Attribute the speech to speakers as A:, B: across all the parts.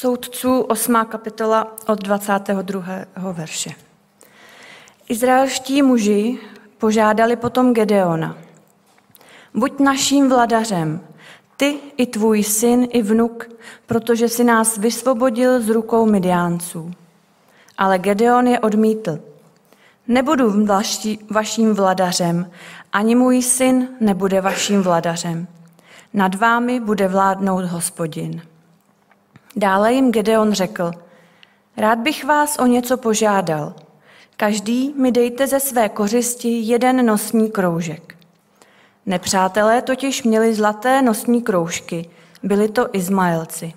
A: Soudců 8. kapitola od 22. verše. Izraelští muži požádali potom Gedeona. Buď naším vladařem, ty i tvůj syn i vnuk, protože si nás vysvobodil z rukou Midiánců. Ale Gedeon je odmítl. Nebudu vaši, vaším vladařem, ani můj syn nebude vaším vladařem. Nad vámi bude vládnout hospodin. Dále jim Gedeon řekl, rád bych vás o něco požádal. Každý mi dejte ze své kořisti jeden nosní kroužek. Nepřátelé totiž měli zlaté nosní kroužky, byli to Izmaelci.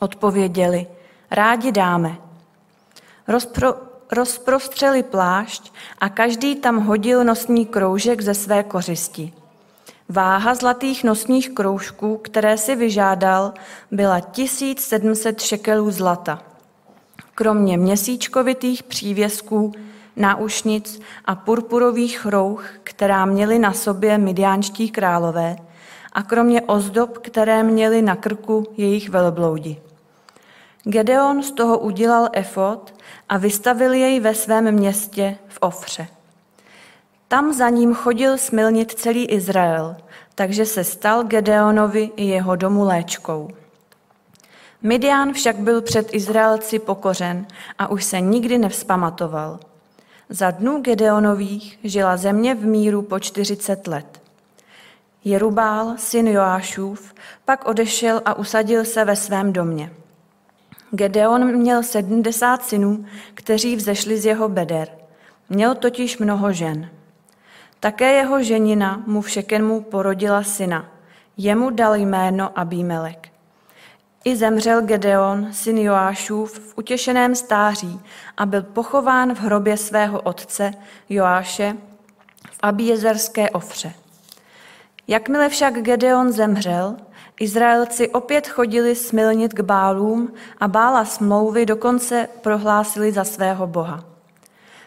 A: Odpověděli, rádi dáme. Rozpro, rozprostřeli plášť a každý tam hodil nosní kroužek ze své kořisti. Váha zlatých nosních kroužků, které si vyžádal, byla 1700 šekelů zlata. Kromě měsíčkovitých přívěsků, náušnic a purpurových rouch, která měly na sobě midiánští králové, a kromě ozdob, které měli na krku jejich velbloudi. Gedeon z toho udělal efot a vystavil jej ve svém městě v Ofře. Tam za ním chodil smilnit celý Izrael, takže se stal Gedeonovi i jeho domu léčkou. Midian však byl před Izraelci pokořen a už se nikdy nevzpamatoval. Za dnů Gedeonových žila země v míru po 40 let. Jerubál, syn Joášův, pak odešel a usadil se ve svém domě. Gedeon měl 70 synů, kteří vzešli z jeho beder. Měl totiž mnoho žen. Také jeho ženina mu Šekenmu porodila syna. Jemu dal jméno Abímelek. I zemřel Gedeon, syn Joášův, v utěšeném stáří a byl pochován v hrobě svého otce Joáše v Abijezerské ofře. Jakmile však Gedeon zemřel, Izraelci opět chodili smilnit k bálům a bála smlouvy dokonce prohlásili za svého boha.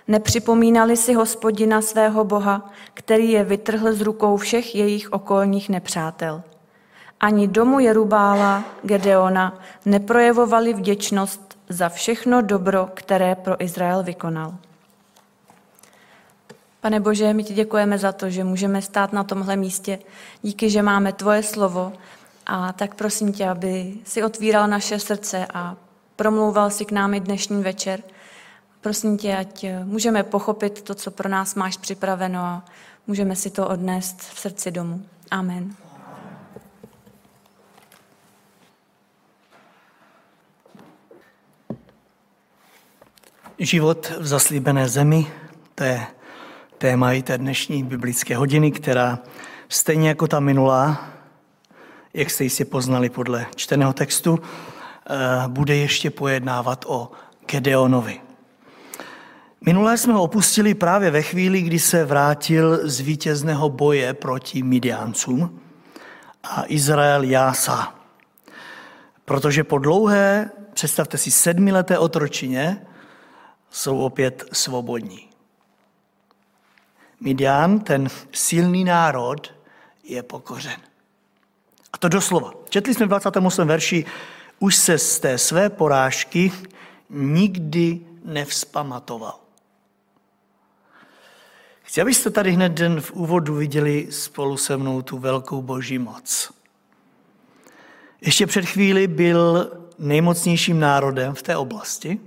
A: Nepřipomínali si hospodina svého boha, který je vytrhl z rukou všech jejich okolních nepřátel. Ani domu Jerubála, Gedeona, neprojevovali vděčnost za všechno dobro, které pro Izrael vykonal. Pane Bože, my ti děkujeme za to, že můžeme stát na tomhle místě. Díky, že máme tvoje slovo. A tak prosím tě, aby si otvíral naše srdce a promlouval si k nám i dnešní večer – Prosím tě, ať eh, můžeme pochopit to, co pro nás máš připraveno a můžeme si to odnést v srdci domů. Amen.
B: Život v zaslíbené zemi, to je téma i té dnešní biblické hodiny, která stejně jako ta minulá, jak jste jistě poznali podle čteného textu, eh, bude ještě pojednávat o Gedeonovi. Minulé jsme ho opustili právě ve chvíli, kdy se vrátil z vítězného boje proti Midiáncům a Izrael jásá. Protože po dlouhé, představte si, sedmileté otročině, jsou opět svobodní. Midian, ten silný národ, je pokořen. A to doslova. Četli jsme v 28. verši, už se z té své porážky nikdy nevzpamatoval. Chci, abyste tady hned den v úvodu viděli spolu se mnou tu velkou boží moc. Ještě před chvíli byl nejmocnějším národem v té oblasti.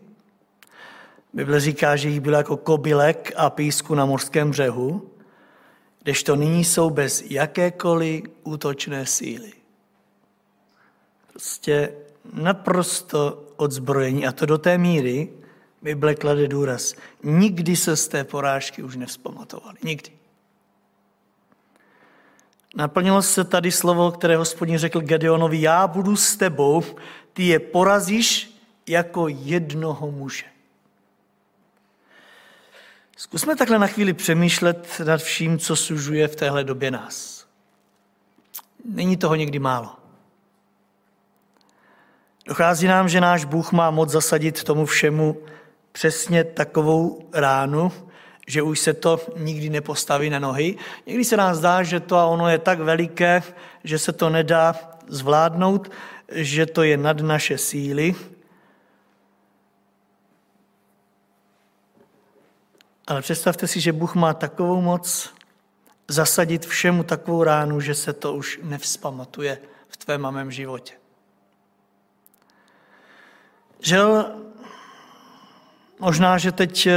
B: Bible říká, že jich bylo jako kobylek a písku na morském břehu, kdežto nyní jsou bez jakékoliv útočné síly. Prostě naprosto odzbrojení a to do té míry, Bible klade důraz. Nikdy se z té porážky už nevzpamatovali. Nikdy. Naplnilo se tady slovo, které hospodin řekl Gedeonovi, já budu s tebou, ty je porazíš jako jednoho muže. Zkusme takhle na chvíli přemýšlet nad vším, co sužuje v téhle době nás. Není toho někdy málo. Dochází nám, že náš Bůh má moc zasadit tomu všemu přesně takovou ránu, že už se to nikdy nepostaví na nohy. Někdy se nám zdá, že to a ono je tak veliké, že se to nedá zvládnout, že to je nad naše síly. Ale představte si, že Bůh má takovou moc zasadit všemu takovou ránu, že se to už nevzpamatuje v tvém mém životě. Žel, možná, že teď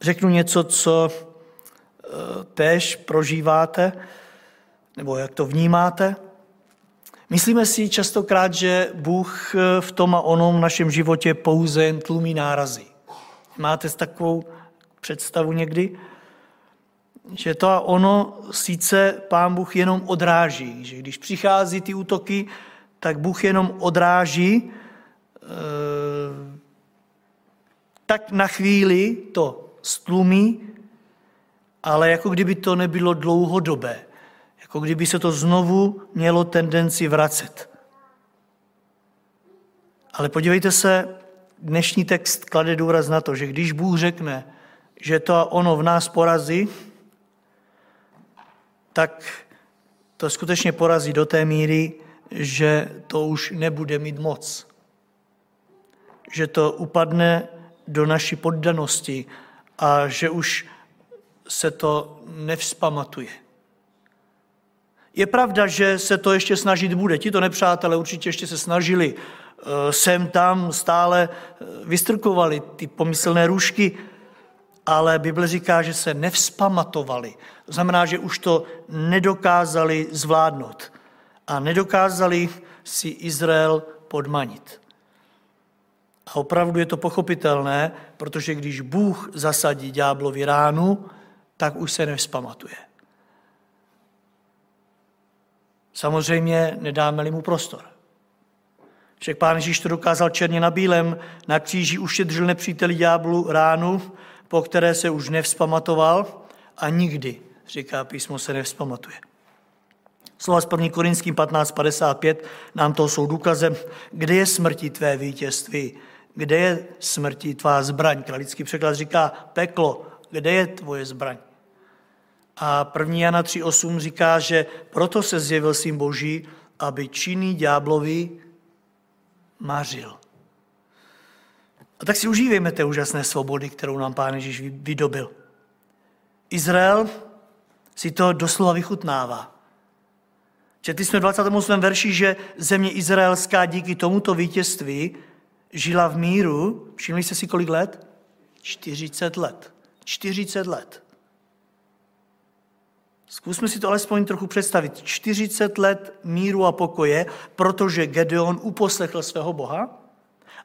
B: řeknu něco, co eh, též prožíváte, nebo jak to vnímáte. Myslíme si častokrát, že Bůh eh, v tom a onom v našem životě pouze jen tlumí nárazy. Máte takovou představu někdy? Že to a ono sice pán Bůh jenom odráží, že když přichází ty útoky, tak Bůh jenom odráží, eh, tak na chvíli to stlumí, ale jako kdyby to nebylo dlouhodobé. Jako kdyby se to znovu mělo tendenci vracet. Ale podívejte se, dnešní text klade důraz na to, že když Bůh řekne, že to ono v nás porazí, tak to skutečně porazí do té míry, že to už nebude mít moc. Že to upadne do naší poddanosti a že už se to nevzpamatuje. Je pravda, že se to ještě snažit bude. Ti to nepřátelé určitě ještě se snažili. Eh, sem tam stále eh, vystrkovali ty pomyslné růžky, ale Bible říká, že se nevzpamatovali. To znamená, že už to nedokázali zvládnout. A nedokázali si Izrael podmanit. A opravdu je to pochopitelné, protože když Bůh zasadí ďáblovi ránu, tak už se nevzpamatuje. Samozřejmě nedáme-li mu prostor. Však pán Ježíš to dokázal černě na bílém, na kříži ušetřil nepříteli ďáblu ránu, po které se už nevzpamatoval a nikdy, říká písmo, se nevzpamatuje. Slova z 1. Korinským 15.55 nám to jsou důkazem, kde je smrti tvé vítězství, kde je smrti tvá zbraň. Kralický překlad říká peklo, kde je tvoje zbraň. A 1. Jana 3.8 říká, že proto se zjevil syn Boží, aby činný ďáblovi mařil. A tak si užívejme té úžasné svobody, kterou nám Pán Ježíš vydobil. Izrael si to doslova vychutnává. Četli jsme v 28. verši, že země izraelská díky tomuto vítězství žila v míru, všimli jste si kolik let? 40 let. 40 let. Zkusme si to alespoň trochu představit. 40 let míru a pokoje, protože Gedeon uposlechl svého Boha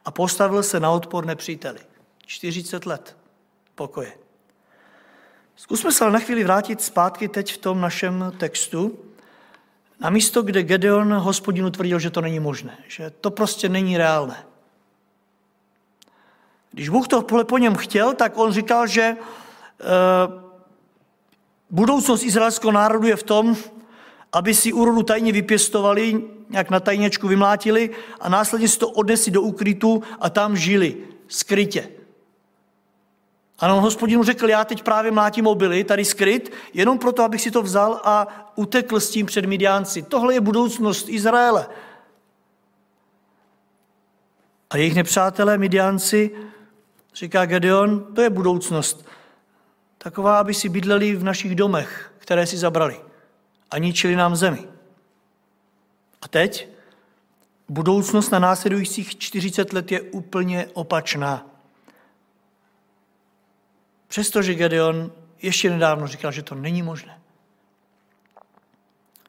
B: a postavil se na odpor nepříteli. 40 let pokoje. Zkusme se ale na chvíli vrátit zpátky teď v tom našem textu, na místo, kde Gedeon hospodinu tvrdil, že to není možné, že to prostě není reálné. Když Bůh to po něm chtěl, tak on říkal, že e, budoucnost izraelského národu je v tom, aby si úrodu tajně vypěstovali, nějak na tajněčku vymlátili a následně si to odnesli do ukrytu a tam žili skrytě. A on hospodinu řekl, já teď právě mlátím obily, tady skryt, jenom proto, abych si to vzal a utekl s tím před Midiánci. Tohle je budoucnost Izraele. A jejich nepřátelé Midiánci Říká Gedeon, to je budoucnost. Taková, aby si bydleli v našich domech, které si zabrali a ničili nám zemi. A teď? Budoucnost na následujících 40 let je úplně opačná. Přestože Gedeon ještě nedávno říkal, že to není možné.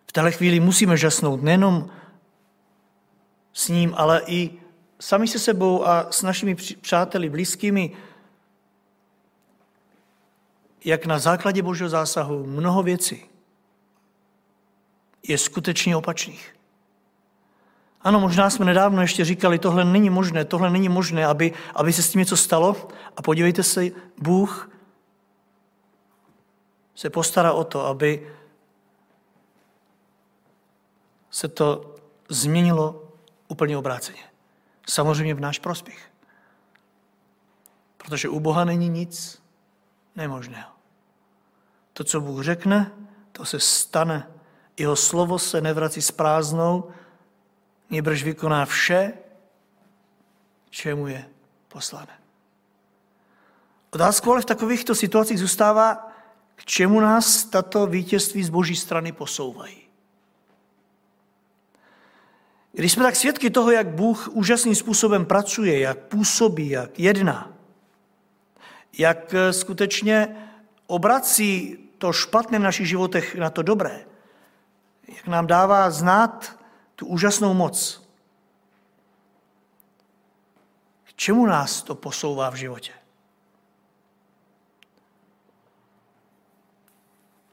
B: V téhle chvíli musíme žasnout nejenom s ním, ale i sami se sebou a s našimi přáteli, blízkými, jak na základě božího zásahu mnoho věcí je skutečně opačných. Ano, možná jsme nedávno ještě říkali, tohle není možné, tohle není možné, aby, aby se s tím něco stalo. A podívejte se, Bůh se postará o to, aby se to změnilo úplně obráceně. Samozřejmě v náš prospěch. Protože u Boha není nic nemožného. To, co Bůh řekne, to se stane. Jeho slovo se nevrací s prázdnou, Nýbrž vykoná vše, čemu je poslané. Otázkou ale v takovýchto situacích zůstává, k čemu nás tato vítězství z boží strany posouvají. Když jsme tak svědky toho, jak Bůh úžasným způsobem pracuje, jak působí, jak jedná, jak eh, skutečně obrací to špatné v našich životech na to dobré, jak nám dává znát tu úžasnou moc. K čemu nás to posouvá v životě?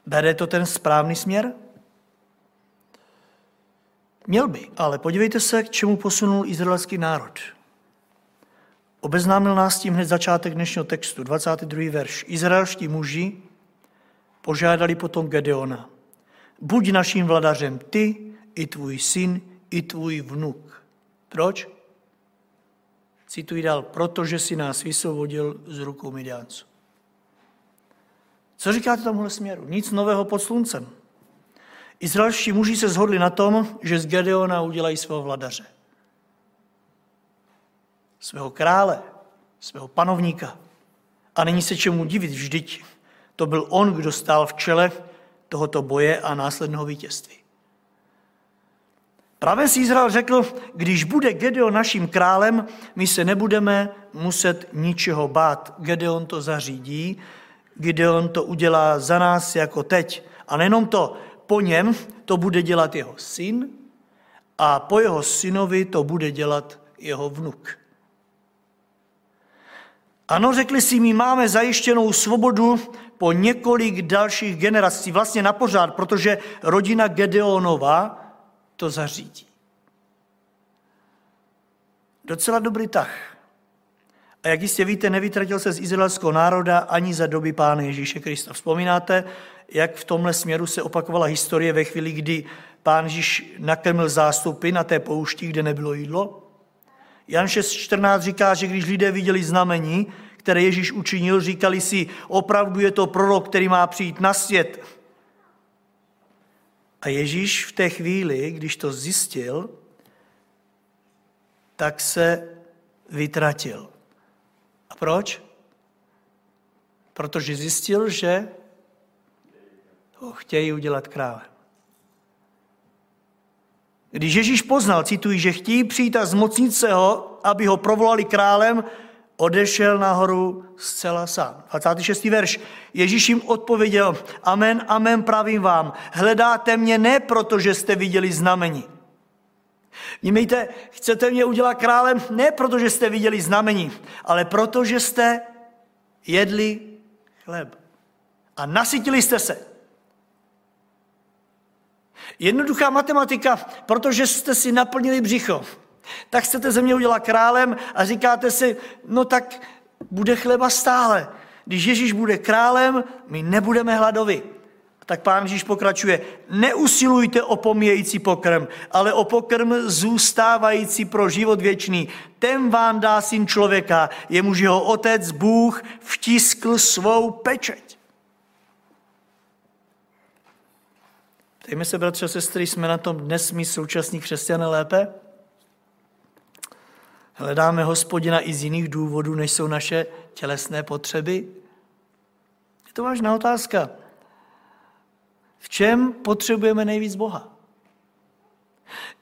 B: Bere to ten správný směr? Měl by, ale podívejte se, k čemu posunul izraelský národ. Obeznámil nás tím hned začátek dnešního textu, 22. verš. Izraelští muži požádali potom Gedeona. Buď naším vladařem ty, i tvůj syn, i tvůj vnuk. Proč? Cituji dál, protože si nás vysvobodil z rukou Midiánců. Co říkáte tomuhle směru? Nic nového pod sluncem. Izraelští muži se shodli na tom, že z Gedeona udělají svého vladaře. Svého krále, svého panovníka. A není se čemu divit, vždyť to byl on, kdo stál v čele tohoto boje a následného vítězství. Právě si Izrael řekl, když bude Gedeon naším králem, my se nebudeme muset ničeho bát. Gedeon to zařídí, Gideon to udělá za nás jako teď. A nejenom to, po něm to bude dělat jeho syn a po jeho synovi to bude dělat jeho vnuk. Ano, řekli si, my máme zajištěnou svobodu po několik dalších generací, vlastně na pořád, protože rodina Gedeonova to zařídí. Docela dobrý tah. A jak jistě víte, nevytratil se z izraelského národa ani za doby Pána Ježíše Krista. Vzpomínáte, jak v tomhle směru se opakovala historie ve chvíli, kdy Pán Ježíš nakrmil zástupy na té poušti, kde nebylo jídlo? Jan 6.14 říká, že když lidé viděli znamení, které Ježíš učinil, říkali si, opravdu je to prorok, který má přijít na svět. A Ježíš v té chvíli, když to zjistil, tak se vytratil. A proč? Protože zjistil, že ho chtějí udělat králem. Když Ježíš poznal, cituji, že chtějí přijít a zmocnit se ho, aby ho provolali králem, odešel nahoru zcela sám. 26. verš. Ježíš jim odpověděl, amen, amen, pravím vám, hledáte mě ne proto, že jste viděli znamení. Vnímejte, chcete mě udělat králem ne proto, že jste viděli znamení, ale proto, že jste jedli chleb a nasytili jste se. Jednoduchá matematika, protože jste si naplnili břicho. Tak chcete ze mě udělat králem a říkáte si, no tak bude chleba stále. Když Ježíš bude králem, my nebudeme hladovi. Tak pán Ježíš pokračuje, neusilujte o pomíjející pokrm, ale o pokrm zůstávající pro život věčný. Ten vám dá syn člověka, jemuž jeho otec Bůh vtiskl svou pečeť. Ptejme se, bratře a sestry, jsme na tom dnes my současní křesťané lépe? Hledáme hospodina i z jiných důvodů, než jsou naše tělesné potřeby? Je to vážná otázka. V čem potřebujeme nejvíc Boha?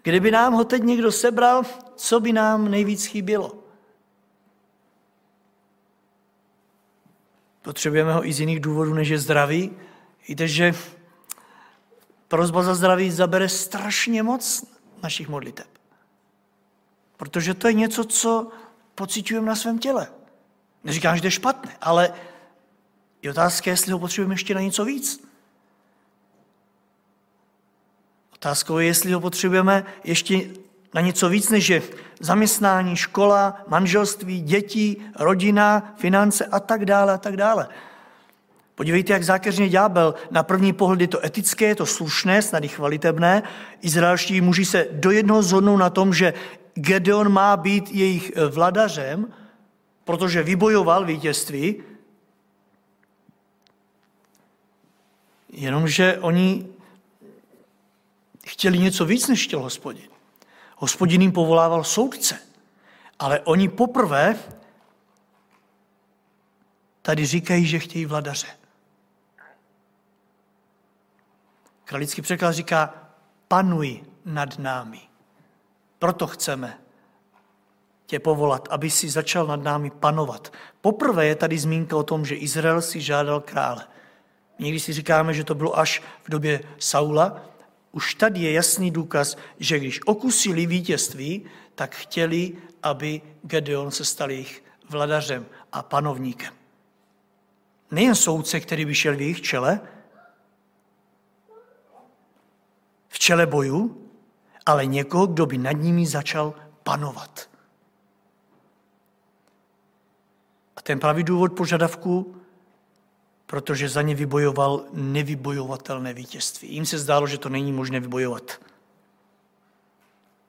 B: Kdyby nám ho teď někdo sebral, co by nám nejvíc chybělo? Potřebujeme ho i z jiných důvodů, než je zdraví. Víte, že prozba za zdraví zabere strašně moc našich modliteb. Protože to je něco, co pocitujeme na svém těle. Neříkám, že to je špatné, ale je otázka, jestli ho potřebujeme ještě na něco víc. Otázkou je, jestli ho potřebujeme ještě na něco víc, než je zaměstnání, škola, manželství, děti, rodina, finance a tak dále a tak dále. Podívejte, jak zákeřně ďábel. Na první pohled je to etické, je to slušné, snad i chvalitebné. Izraelští muži se do jednoho zhodnou na tom, že Gedeon má být jejich vladařem, protože vybojoval vítězství. Jenomže oni chtěli něco víc, než chtěl hospodin. Hospodin jim povolával soudce, ale oni poprvé tady říkají, že chtějí vladaře. Kralický překlad říká, panuj nad námi. Proto chceme tě povolat, aby si začal nad námi panovat. Poprvé je tady zmínka o tom, že Izrael si žádal krále. Někdy si říkáme, že to bylo až v době Saula. Už tady je jasný důkaz, že když okusili vítězství, tak chtěli, aby Gedeon se stal jejich vladařem a panovníkem. Nejen soudce, který by šel v jejich čele, v čele boju, ale někoho, kdo by nad nimi začal panovat. A ten pravý důvod požadavku, protože za ně vybojoval nevybojovatelné vítězství. Jim se zdálo, že to není možné vybojovat.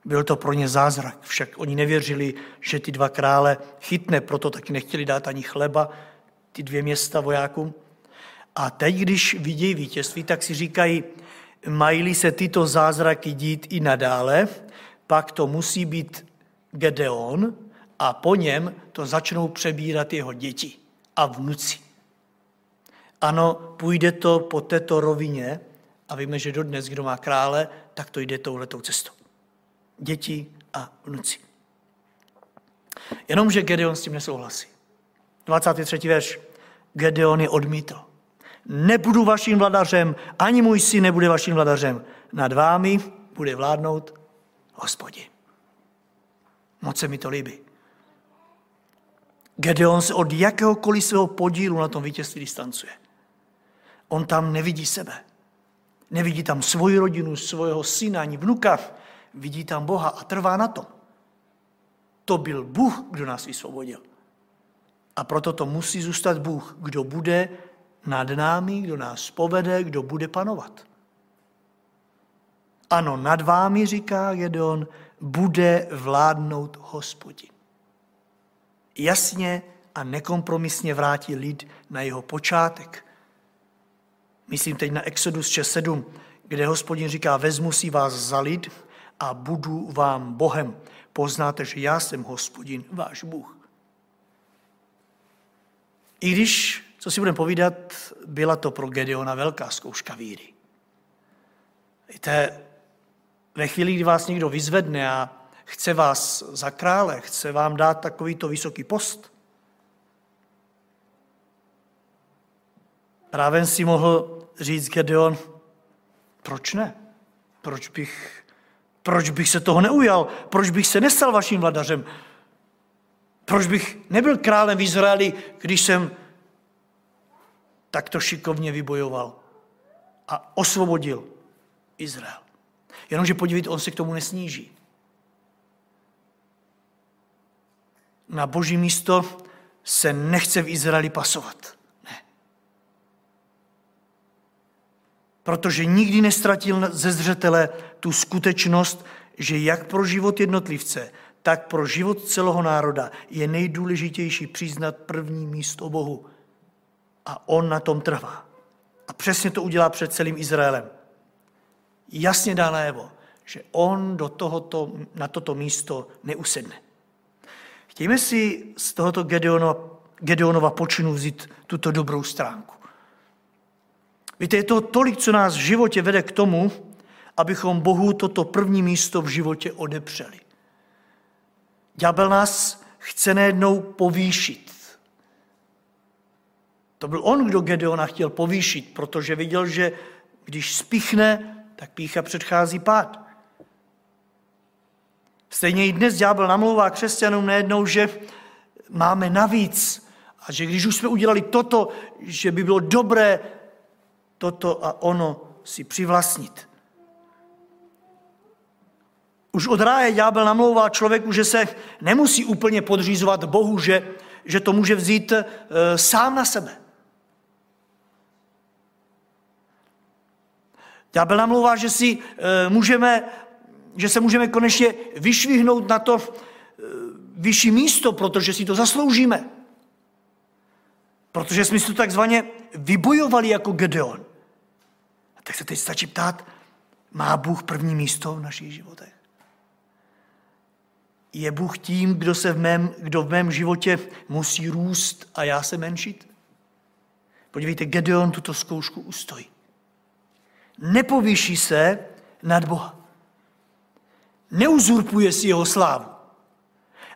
B: Byl to pro ně zázrak, však oni nevěřili, že ty dva krále chytne, proto taky nechtěli dát ani chleba, ty dvě města vojákům. A teď, když vidějí vítězství, tak si říkají, mají se tyto zázraky dít i nadále, pak to musí být Gedeon a po něm to začnou přebírat jeho děti a vnuci. Ano, půjde to po této rovině a víme, že dodnes, kdo má krále, tak to jde touhletou cestou. Děti a vnuci. Jenomže Gedeon s tím nesouhlasí. 23. verš. Gedeon je odmítl nebudu vaším vladařem, ani můj syn nebude vaším vladařem. Nad vámi bude vládnout hospodin. Moc se mi to líbí. Gedeon se od jakéhokoliv svého podílu na tom vítězství distancuje. On tam nevidí sebe. Nevidí tam svoji rodinu, svého syna ani vnuka. Vidí tam Boha a trvá na tom. To byl Bůh, kdo nás vysvobodil. A proto to musí zůstat Bůh, kdo bude nad námi, kdo nás povede, kdo bude panovat. Ano, nad vámi, říká Gedon, bude vládnout hospodin. Jasně a nekompromisně vrátí lid na jeho počátek. Myslím teď na Exodus 6.7, kde hospodin říká, vezmu si vás za lid a budu vám Bohem. Poznáte, že já jsem hospodin, váš Bůh. I když co si budeme povídat, byla to pro Gedeona velká zkouška víry. Víte, ve chvíli, kdy vás někdo vyzvedne a chce vás za krále, chce vám dát takovýto vysoký post, právě si mohl říct Gedeon, proč ne? Proč bych, proč bych se toho neujal? Proč bych se nestal vaším vladařem? Proč bych nebyl králem v Izraeli, když jsem tak to šikovně vybojoval a osvobodil Izrael. Jenomže podívejte, on se k tomu nesníží. Na boží místo se nechce v Izraeli pasovat. Ne. Protože nikdy nestratil ze zřetele tu skutečnost, že jak pro život jednotlivce, tak pro život celého národa je nejdůležitější přiznat první místo Bohu a on na tom trvá. A přesně to udělá před celým Izraelem. Jasně dá najevo, že on do tohoto, na toto místo neusedne. Chtějme si z tohoto Gedeonova, Gedeonova počinu vzít tuto dobrou stránku. Víte, je to tolik, co nás v životě vede k tomu, abychom Bohu toto první místo v životě odepřeli. Ďábel nás chce nejednou povýšit. To byl on, kdo Gedeona chtěl povýšit, protože viděl, že když spichne, tak pícha předchází pád. Stejně i dnes ďábel namlouvá křesťanům nejednou, že máme navíc a že když už jsme udělali toto, že by bylo dobré toto a ono si přivlastnit. Už od ráje ďábel namlouvá člověku, že se nemusí úplně podřízovat Bohu, že, že to může vzít e, sám na sebe. Ďábel namlouvá, že, si, e, můžeme, že se můžeme konečně vyšvihnout na to e, vyšší místo, protože si to zasloužíme. Protože jsme si to takzvaně vybojovali jako Gedeon. A tak se teď stačí ptát, má Bůh první místo v našich životech? Je Bůh tím, kdo, se v mém, kdo v mém životě musí růst a já se menšit? Podívejte, Gedeon tuto zkoušku ustojí. Nepovýší se nad Boha. Neuzurpuje si jeho slávu.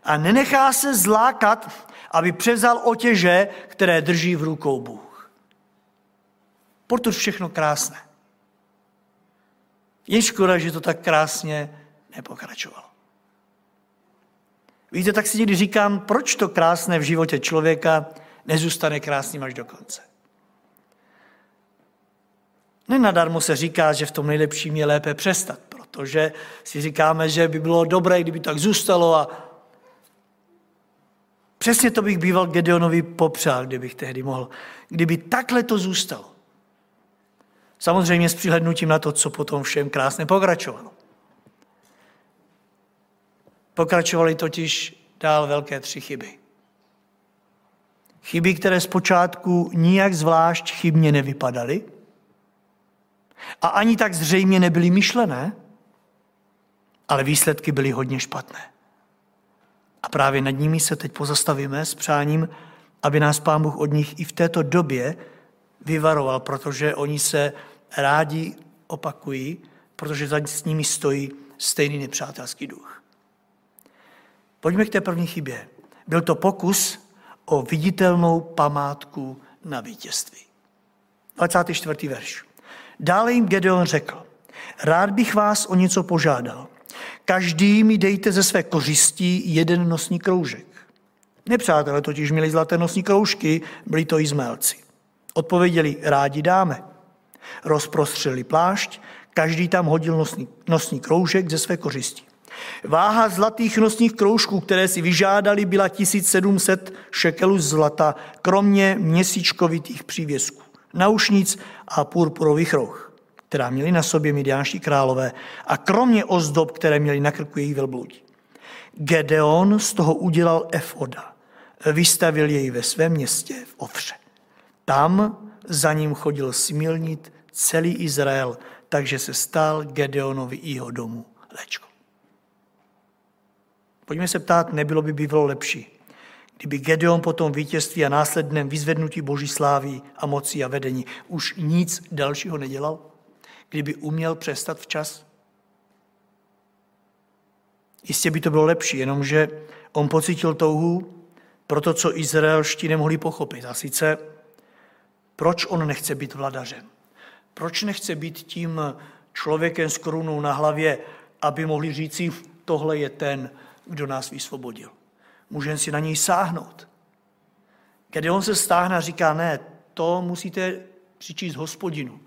B: A nenechá se zlákat, aby převzal otěže, které drží v rukou Bůh. Proto všechno krásné. Je škoda, že to tak krásně nepokračovalo. Víte, tak si někdy říkám, proč to krásné v životě člověka nezůstane krásným až do konce. Nenadarmo se říká, že v tom nejlepším je lépe přestat, protože si říkáme, že by bylo dobré, kdyby tak zůstalo a přesně to bych býval Gedeonovi popřál, kdybych tehdy mohl. Kdyby takhle to zůstalo. Samozřejmě s přihlednutím na to, co potom všem krásně pokračovalo. Pokračovaly totiž dál velké tři chyby. Chyby, které zpočátku nijak zvlášť chybně nevypadaly a ani tak zřejmě nebyly myšlené, ale výsledky byly hodně špatné. A právě nad nimi se teď pozastavíme s přáním, aby nás Pán Bůh od nich i v této době vyvaroval, protože oni se rádi opakují, protože za s nimi stojí stejný nepřátelský duch. Pojďme k té první chybě. Byl to pokus o viditelnou památku na vítězství. 24. verš. Dále jim Gedeon řekl, rád bych vás o něco požádal. Každý mi dejte ze své kořistí jeden nosní kroužek. Nepřátelé totiž měli zlaté nosní kroužky, byli to Izmaelci. Odpověděli, rádi dáme. Rozprostřeli plášť, každý tam hodil nosný, nosní kroužek ze své kořistí. Váha zlatých nosních kroužků, které si vyžádali, byla 1700 šekelů zlata, kromě měsíčkovitých přívěsků, naušnic a purpurových roh, která měli na sobě midiánští králové a kromě ozdob, které měli na krku jejich velbloudí. Gedeon z toho udělal efoda. Vystavil jej ve svém městě v Ofře. Tam za ním chodil smilnit celý Izrael, takže se stal Gedeonovi jeho domu léčkou. Pojďme se ptát, nebylo by bývalo lepší, kdyby Gedeon po tom vítězství a následném vyzvednutí boží slávy a moci a vedení už nic dalšího nedělal? Kdyby uměl přestat včas? Jistě by to bylo lepší, jenomže on pocítil touhu pro to, co Izraelští nemohli pochopit. A sice, proč on nechce být vladařem? Proč nechce být tím člověkem s korunou na hlavě, aby mohli říci, tohle je ten, kdo nás vysvobodil. Můžeme si na něj sáhnout. Když on se stáhne a říká, ne, to musíte přičíst hospodinu.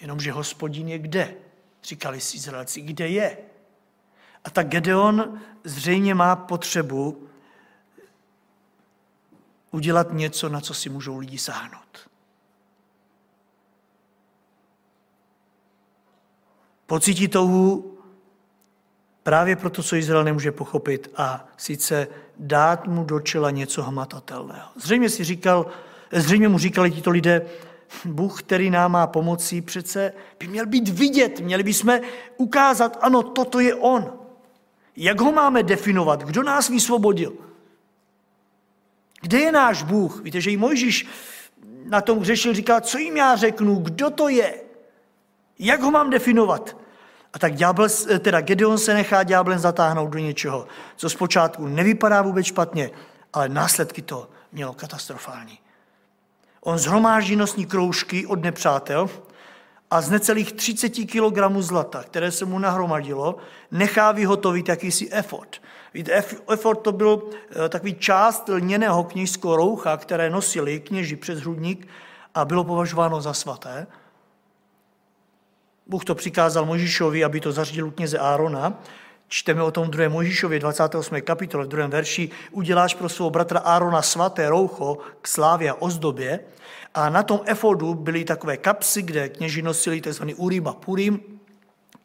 B: Jenomže hospodin je kde? Říkali si Izraelci, kde je? A tak Gedeon zřejmě má potřebu udělat něco, na co si můžou lidi sáhnout. Pocítí touhu Právě proto, co Izrael nemůže pochopit a sice dát mu do čela něco hmatatelného. Zřejmě, si říkal, zřejmě mu říkali tito lidé, Bůh, který nám má pomoci, přece by měl být vidět, měli bychom ukázat, ano, toto je On. Jak ho máme definovat? Kdo nás vysvobodil? Kde je náš Bůh? Víte, že i Mojžíš na tom řešil, říkal, co jim já řeknu, kdo to je? Jak ho mám definovat? A tak ďábel, teda Gedeon se nechá ďáblem zatáhnout do něčeho, co zpočátku nevypadá vůbec špatně, ale následky to mělo katastrofální. On zhromáždí nosní kroužky od nepřátel a z necelých 30 kg zlata, které se mu nahromadilo, nechá vyhotovit jakýsi efort. Víte, efort to byl eh, takový část lněného kněžského roucha, které nosili kněži přes hrudník a bylo považováno za svaté. Bůh to přikázal Možíšovi, aby to zařídil kněze Árona. Čteme o tom v 2. Možíšově 28. kapitole, v 2. verši. Uděláš pro svého bratra Árona svaté roucho k slávě a ozdobě. A na tom efodu byly takové kapsy, kde kněži nosili tzv. urim a purim,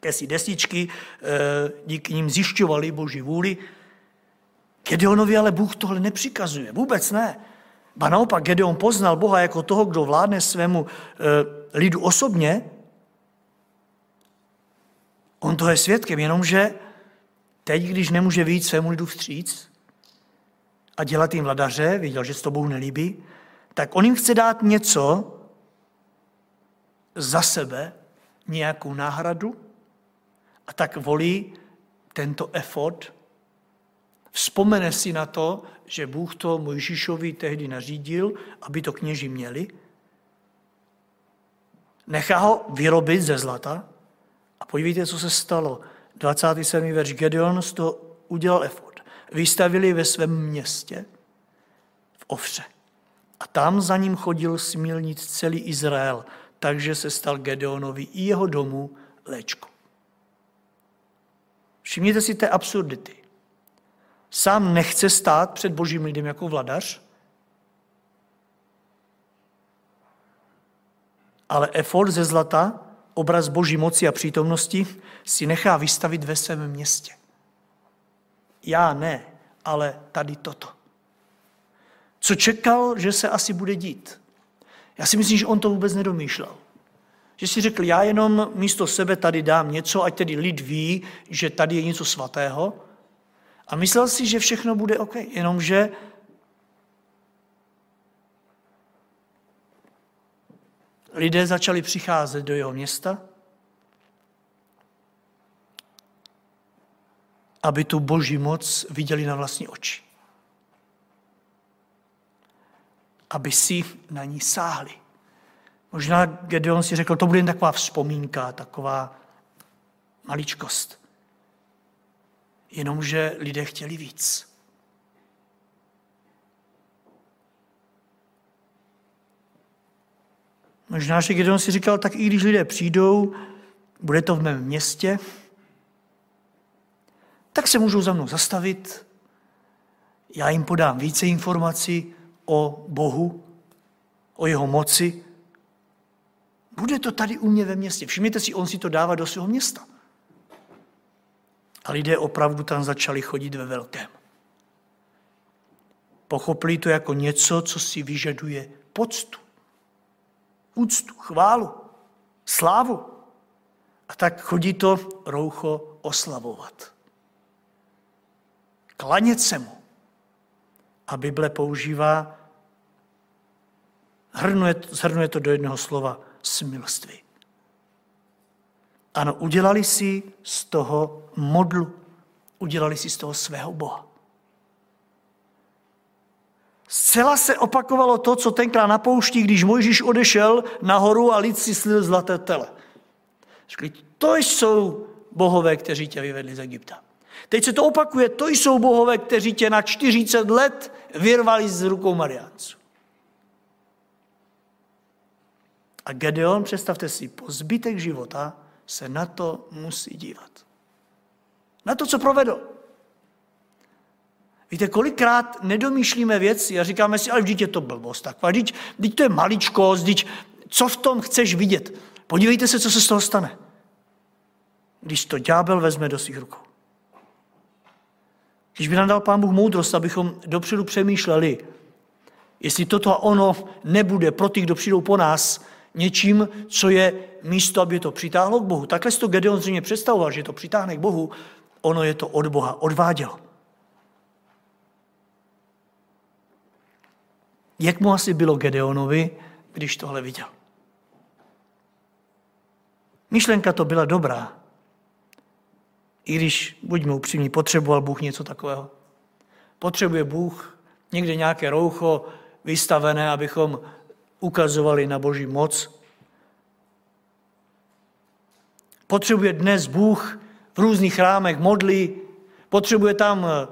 B: kesí desičky, e, díky nim zjišťovali boží vůli. Gedeonovi ale Bůh tohle nepřikazuje, vůbec ne. Ba naopak Gedeon poznal Boha jako toho, kdo vládne svému e, lidu osobně, On to je svědkem, jenomže teď, když nemůže vyjít svému lidu vstříc a dělat jim vladaře, viděl, že se to Bohu nelíbí, tak on jim chce dát něco za sebe, nějakou náhradu a tak volí tento efod. Vzpomene si na to, že Bůh to Mojžíšovi tehdy nařídil, aby to kněži měli. Nechá ho vyrobit ze zlata a podívejte, co se stalo. 27. verš Gedeon z toho udělal efod. Vystavili ve svém městě v Ovře. A tam za ním chodil smilnit celý Izrael, takže se stal Gedeonovi i jeho domu léčkou. Všimněte si té absurdity. Sám nechce stát před božím lidem jako vladař, ale efort ze zlata, obraz boží moci a přítomnosti, si nechá vystavit ve svém městě. Já ne, ale tady toto. Co čekal, že se asi bude dít? Já si myslím, že on to vůbec nedomýšlel. Že si řekl, já jenom místo sebe tady dám něco, ať tedy lid ví, že tady je něco svatého. A myslel si, že všechno bude OK, jenomže lidé začali přicházet do jeho města, aby tu boží moc viděli na vlastní oči. Aby si na ní sáhli. Možná Gedeon si řekl, to bude jen taková vzpomínka, taková maličkost. Jenomže lidé chtěli víc. Možná, že Gedeon si říkal, tak i když lidé přijdou, bude to v mém městě, tak se můžou za mnou zastavit, já jim podám více informací o Bohu, o jeho moci, bude to tady u mě ve městě. Všimněte si, on si to dává do svého města. A lidé opravdu tam začali chodit ve velkém. Pochopili to jako něco, co si vyžaduje poctu, úctu, chválu, slávu. A tak chodí to roucho oslavovat. Klanět se mu. A Bible používá, zhrnuje to do jednoho slova, smilství. Ano, udělali si z toho modlu, udělali si z toho svého Boha. Zcela se opakovalo to, co tenkrát na poušti, když Mojžíš odešel nahoru a lid si slil zlaté tele. Řekli, to jsou bohové, kteří tě vyvedli z Egypta. Teď se to opakuje, to jsou bohové, kteří tě na 40 let vyrvali z rukou Mariánců. A Gedeon, představte si, po zbytek života se na to musí dívat. Na to, co provedl. Víte, kolikrát nedomýšlíme věci a říkáme si, ale vždyť je to blbost taková, vždyť, vždyť to je maličkost, vždyť co v tom chceš vidět? Podívejte se, co se z toho stane. Když to ďábel vezme do svých rukou. Když by nám dal Pán Bůh moudrost, abychom dopředu přemýšleli, jestli toto a ono nebude pro ty, kdo přijdou po nás, něčím, co je místo, aby to přitáhlo k Bohu. Takhle si to Gedeon zřejmě představoval, že to přitáhne k Bohu, ono je to od Boha, odváděl. Jak mu asi bylo Gedeonovi, když tohle viděl? Myšlenka to byla dobrá, i když, buďme upřímní, potřeboval Bůh něco takového. Potřebuje Bůh někde nějaké roucho vystavené, abychom ukazovali na boží moc. Potřebuje dnes Bůh v různých chrámech modlí, potřebuje tam eh,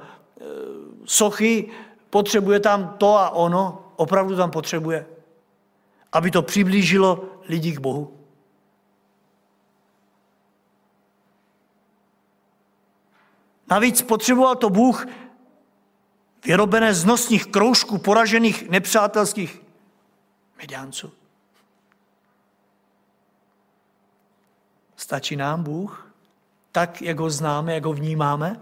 B: sochy, potřebuje tam to a ono, opravdu tam potřebuje, aby to přiblížilo lidi k Bohu. Navíc potřeboval to Bůh vyrobené z nosních kroužků poražených nepřátelských Mediánců. Stačí nám Bůh, tak, jak ho známe, jak ho vnímáme?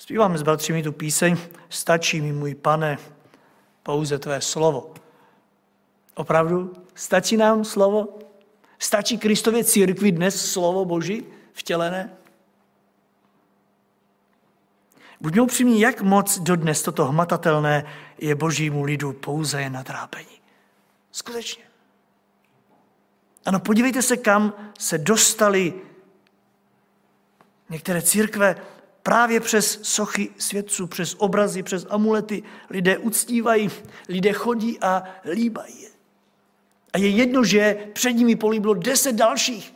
B: Zpíváme s bratřími tu píseň Stačí mi, můj pane, pouze tvé slovo. Opravdu? Stačí nám slovo? Stačí Kristově církvi dnes slovo Boží vtělené? Buďme upřímní, jak moc dodnes toto hmatatelné je božímu lidu pouze jen na trápení. Skutečně. Ano, podívejte se, kam se dostali některé církve právě přes sochy svědců, přes obrazy, přes amulety. Lidé uctívají, lidé chodí a líbají je. A je jedno, že před nimi políbilo deset dalších.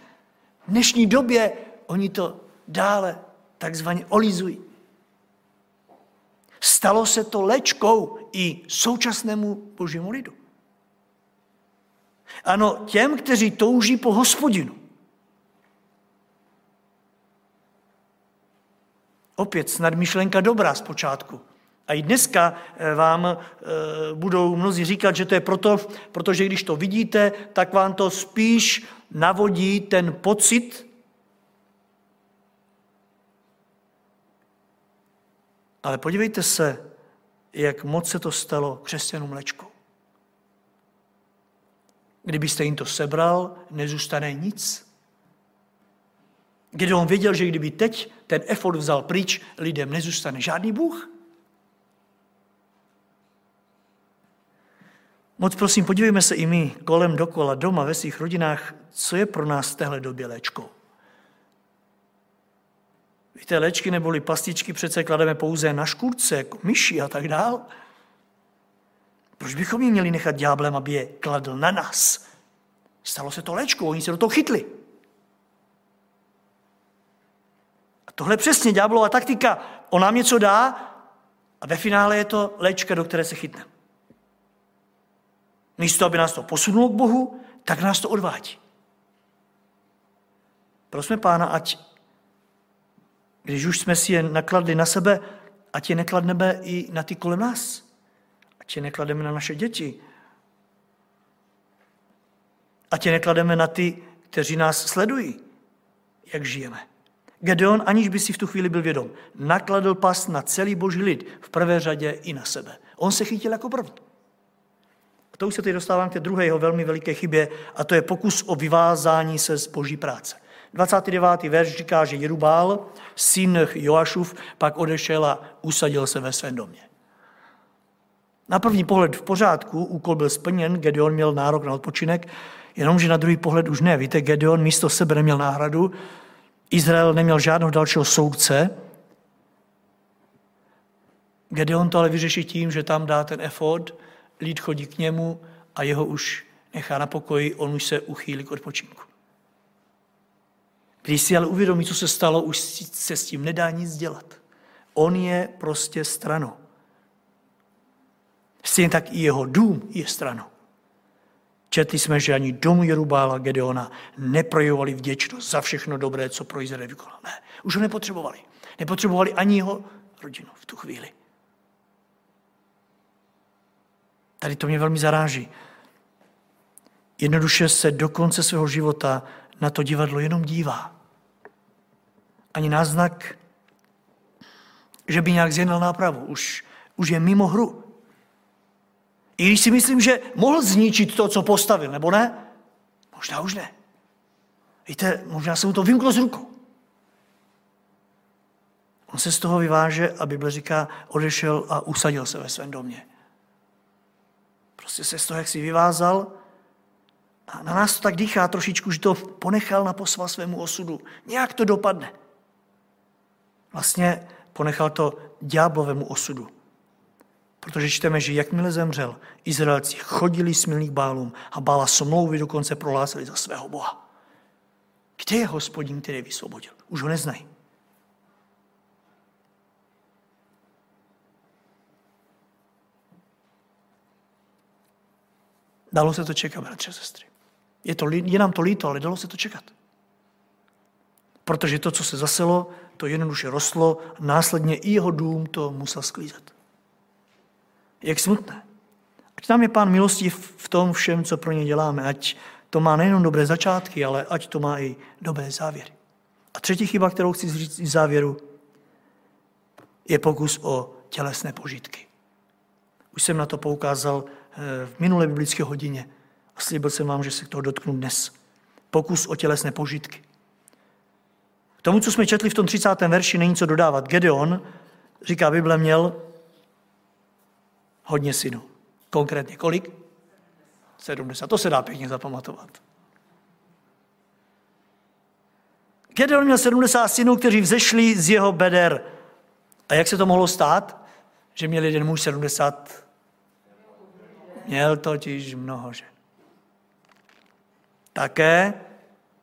B: V dnešní době oni to dále takzvaně olizují. Stalo se to lečkou i současnému božímu lidu. Ano, těm, kteří touží po hospodinu. Opět snad myšlenka dobrá zpočátku. A i dneska eh, vám eh, budou mnozí říkat, že to je proto, protože když to vidíte, tak vám to spíš navodí ten pocit, ale podívejte se, jak moc se to stalo křesťanům mlečkou. Kdybyste jim to sebral, nezůstane nic. Když on věděl, že kdyby teď ten efort vzal pryč, lidem nezůstane žádný Bůh. Moc prosím, podívejme se i my kolem dokola, doma, ve svých rodinách, co je pro nás v téhle době léčkou. Víte, léčky neboli pastičky přece klademe pouze na škůrce, jako myši a tak dál. Proč bychom je měli nechat ďáblem, aby je kladl na nás? Stalo se to léčkou, oni se do toho chytli. Tohle přesně ďáblová taktika. On nám něco dá a ve finále je to léčka, do které se chytneme. Místo, aby nás to posunulo k Bohu, tak nás to odvádí. Prosme Pána, ať, když už jsme si je nakladli na sebe, ať je nekladneme i na ty kolem nás. Ať je neklademe na naše děti. Ať je neklademe na ty, kteří nás sledují, jak žijeme. Gedeon, aniž by si v tu chvíli byl vědom, nakladl pas na celý boží lid, v prvé řadě i na sebe. On se chytil jako první. A to už se teď dostávám k té druhé jeho velmi veliké chybě, a to je pokus o vyvázání se z boží práce. 29. verš říká, že Jerubál, syn Joašův, pak odešel a usadil se ve svém domě. Na první pohled v pořádku, úkol byl splněn, Gedeon měl nárok na odpočinek, jenomže na druhý pohled už ne. Víte, Gedeon místo sebe neměl náhradu, Izrael neměl žádného dalšího soudce. Gedeon to ale vyřeší tím, že tam dá ten efod, lid chodí k němu a jeho už nechá na pokoji, on už se uchýlí k odpočinku. Když si ale uvědomí, co se stalo, už se s tím nedá nic dělat. On je prostě stranou. Stejně tak i jeho dům je stranou. Četli jsme, že ani domu Jerubála Gedeona neprojevovali vděčnost za všechno dobré, co pro Izrael vykonal. Ne, už ho nepotřebovali. Nepotřebovali ani jeho rodinu v tu chvíli. Tady to mě velmi zaráží. Jednoduše se do konce svého života na to divadlo jenom dívá. Ani náznak, že by nějak zjednal nápravu. Už, už je mimo hru. I když si myslím, že mohl zničit to, co postavil, nebo ne? Možná už ne. Víte, možná se mu to vymklo z rukou. On se z toho vyváže a Bible říká, odešel a usadil se ve svém domě. Prostě se z toho, jak si vyvázal, a na nás to tak dýchá trošičku, že to ponechal na posva svému osudu. Nějak to dopadne. Vlastně ponechal to ďáblovému osudu. Protože čteme, že jakmile zemřel, Izraelci chodili smilných bálům a bála smlouvy dokonce prohlásili za svého Boha. Kde je hospodin, který je vysvobodil? Už ho neznají. Dalo se to čekat, bratře sestry. Je, to, je nám to líto, ale dalo se to čekat. Protože to, co se zaselo, to jednoduše rostlo, následně i jeho dům to musel sklízet. Jak smutné. Ať nám je pán milostí v tom všem, co pro ně děláme. Ať to má nejenom dobré začátky, ale ať to má i dobré závěry. A třetí chyba, kterou chci říct v závěru, je pokus o tělesné požitky. Už jsem na to poukázal eh, v minulé biblické hodině a slíbil jsem vám, že se toho dotknu dnes. Pokus o tělesné požitky. K tomu, co jsme četli v tom 30. verši, není co dodávat. Gedeon říká Bible, měl hodně synů. Konkrétně kolik? 70. To se dá pěkně zapamatovat. Gedeon měl 70 synů, kteří vzešli z jeho beder. A jak se to mohlo stát? Že měl jeden muž 70? Měl totiž mnoho žen. Také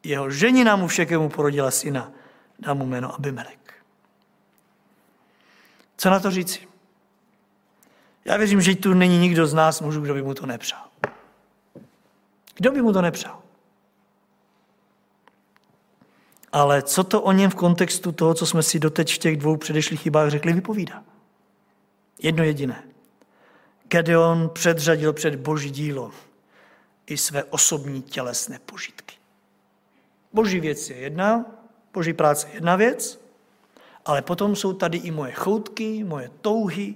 B: jeho ženina mu všekému porodila syna. Dá mu jméno Abimelek. Co na to říci? Já věřím, že tu není nikdo z nás mužů, kdo by mu to nepřál. Kdo by mu to nepřál? Ale co to o něm v kontextu toho, co jsme si doteď v těch dvou předešlých chybách řekli, vypovídá? Jedno jediné. Gedeon předřadil před boží dílo i své osobní tělesné požitky. Boží věc je jedna, boží práce je jedna věc, ale potom jsou tady i moje choutky, moje touhy.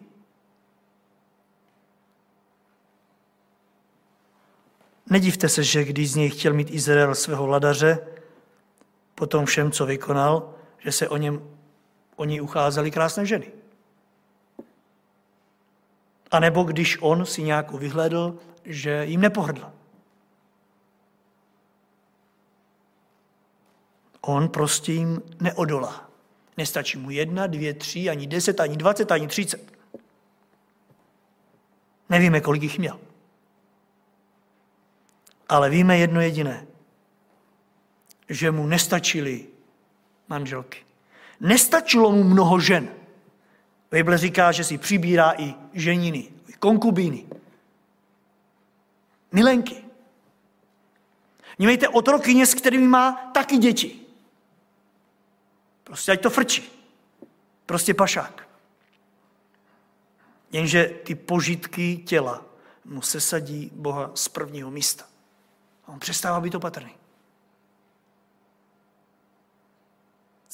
B: Nedivte se, že když z něj chtěl mít Izrael svého vladaře, po tom všem, co vykonal, že se o něm o něj ucházely krásné ženy. A nebo když on si nějakou vyhledl, že jim nepohrdl. On prostě jim neodolá. Nestačí mu jedna, dvě, tři, ani deset, ani dvacet, ani třicet. Nevíme, kolik jich měl. Ale víme jedno jediné že mu nestačily manželky. Nestačilo mu mnoho žen. Bible říká, že si přibírá i ženiny, i konkubíny. Milenky. Mějte otrokyně, s kterými má taky děti. Prostě ať to frčí. Prostě pašák. Jenže ty požitky těla mu sesadí Boha z prvního místa. A on přestává být opatrný.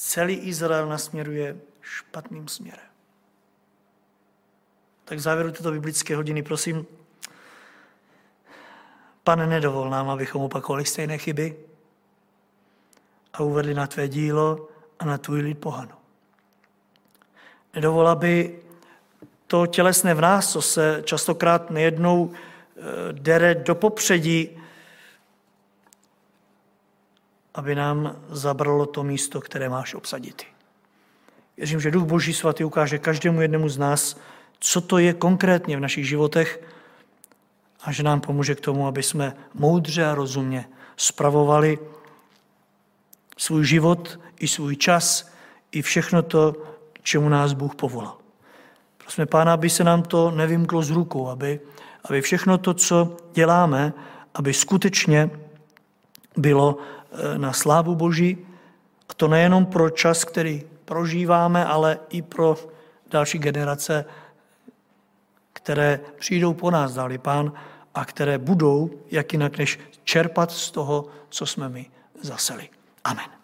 B: celý Izrael nasměruje špatným směrem. Tak v závěru této biblické hodiny, prosím, pane, nedovol nám, abychom opakovali stejné chyby a uvedli na tvé dílo a na tvůj lid pohanu. Nedovol, aby to tělesné v nás, co se častokrát nejednou eh, dere do popředí, aby nám zabralo to místo, které máš obsadit. Věřím, že Duch Boží svatý ukáže každému jednému z nás, co to je konkrétně v našich životech a že nám pomůže k tomu, aby jsme moudře a rozumně spravovali svůj život i svůj čas, i všechno to, čemu nás Bůh povolal. Prosíme Pána, aby se nám to nevymklo z rukou, aby, aby všechno to, co děláme, aby skutečně bylo na slávu Boží. A to nejenom pro čas, který prožíváme, ale i pro další generace, které přijdou po nás, dáli pán, a které budou, jak jinak než čerpat z toho, co jsme my zaseli. Amen.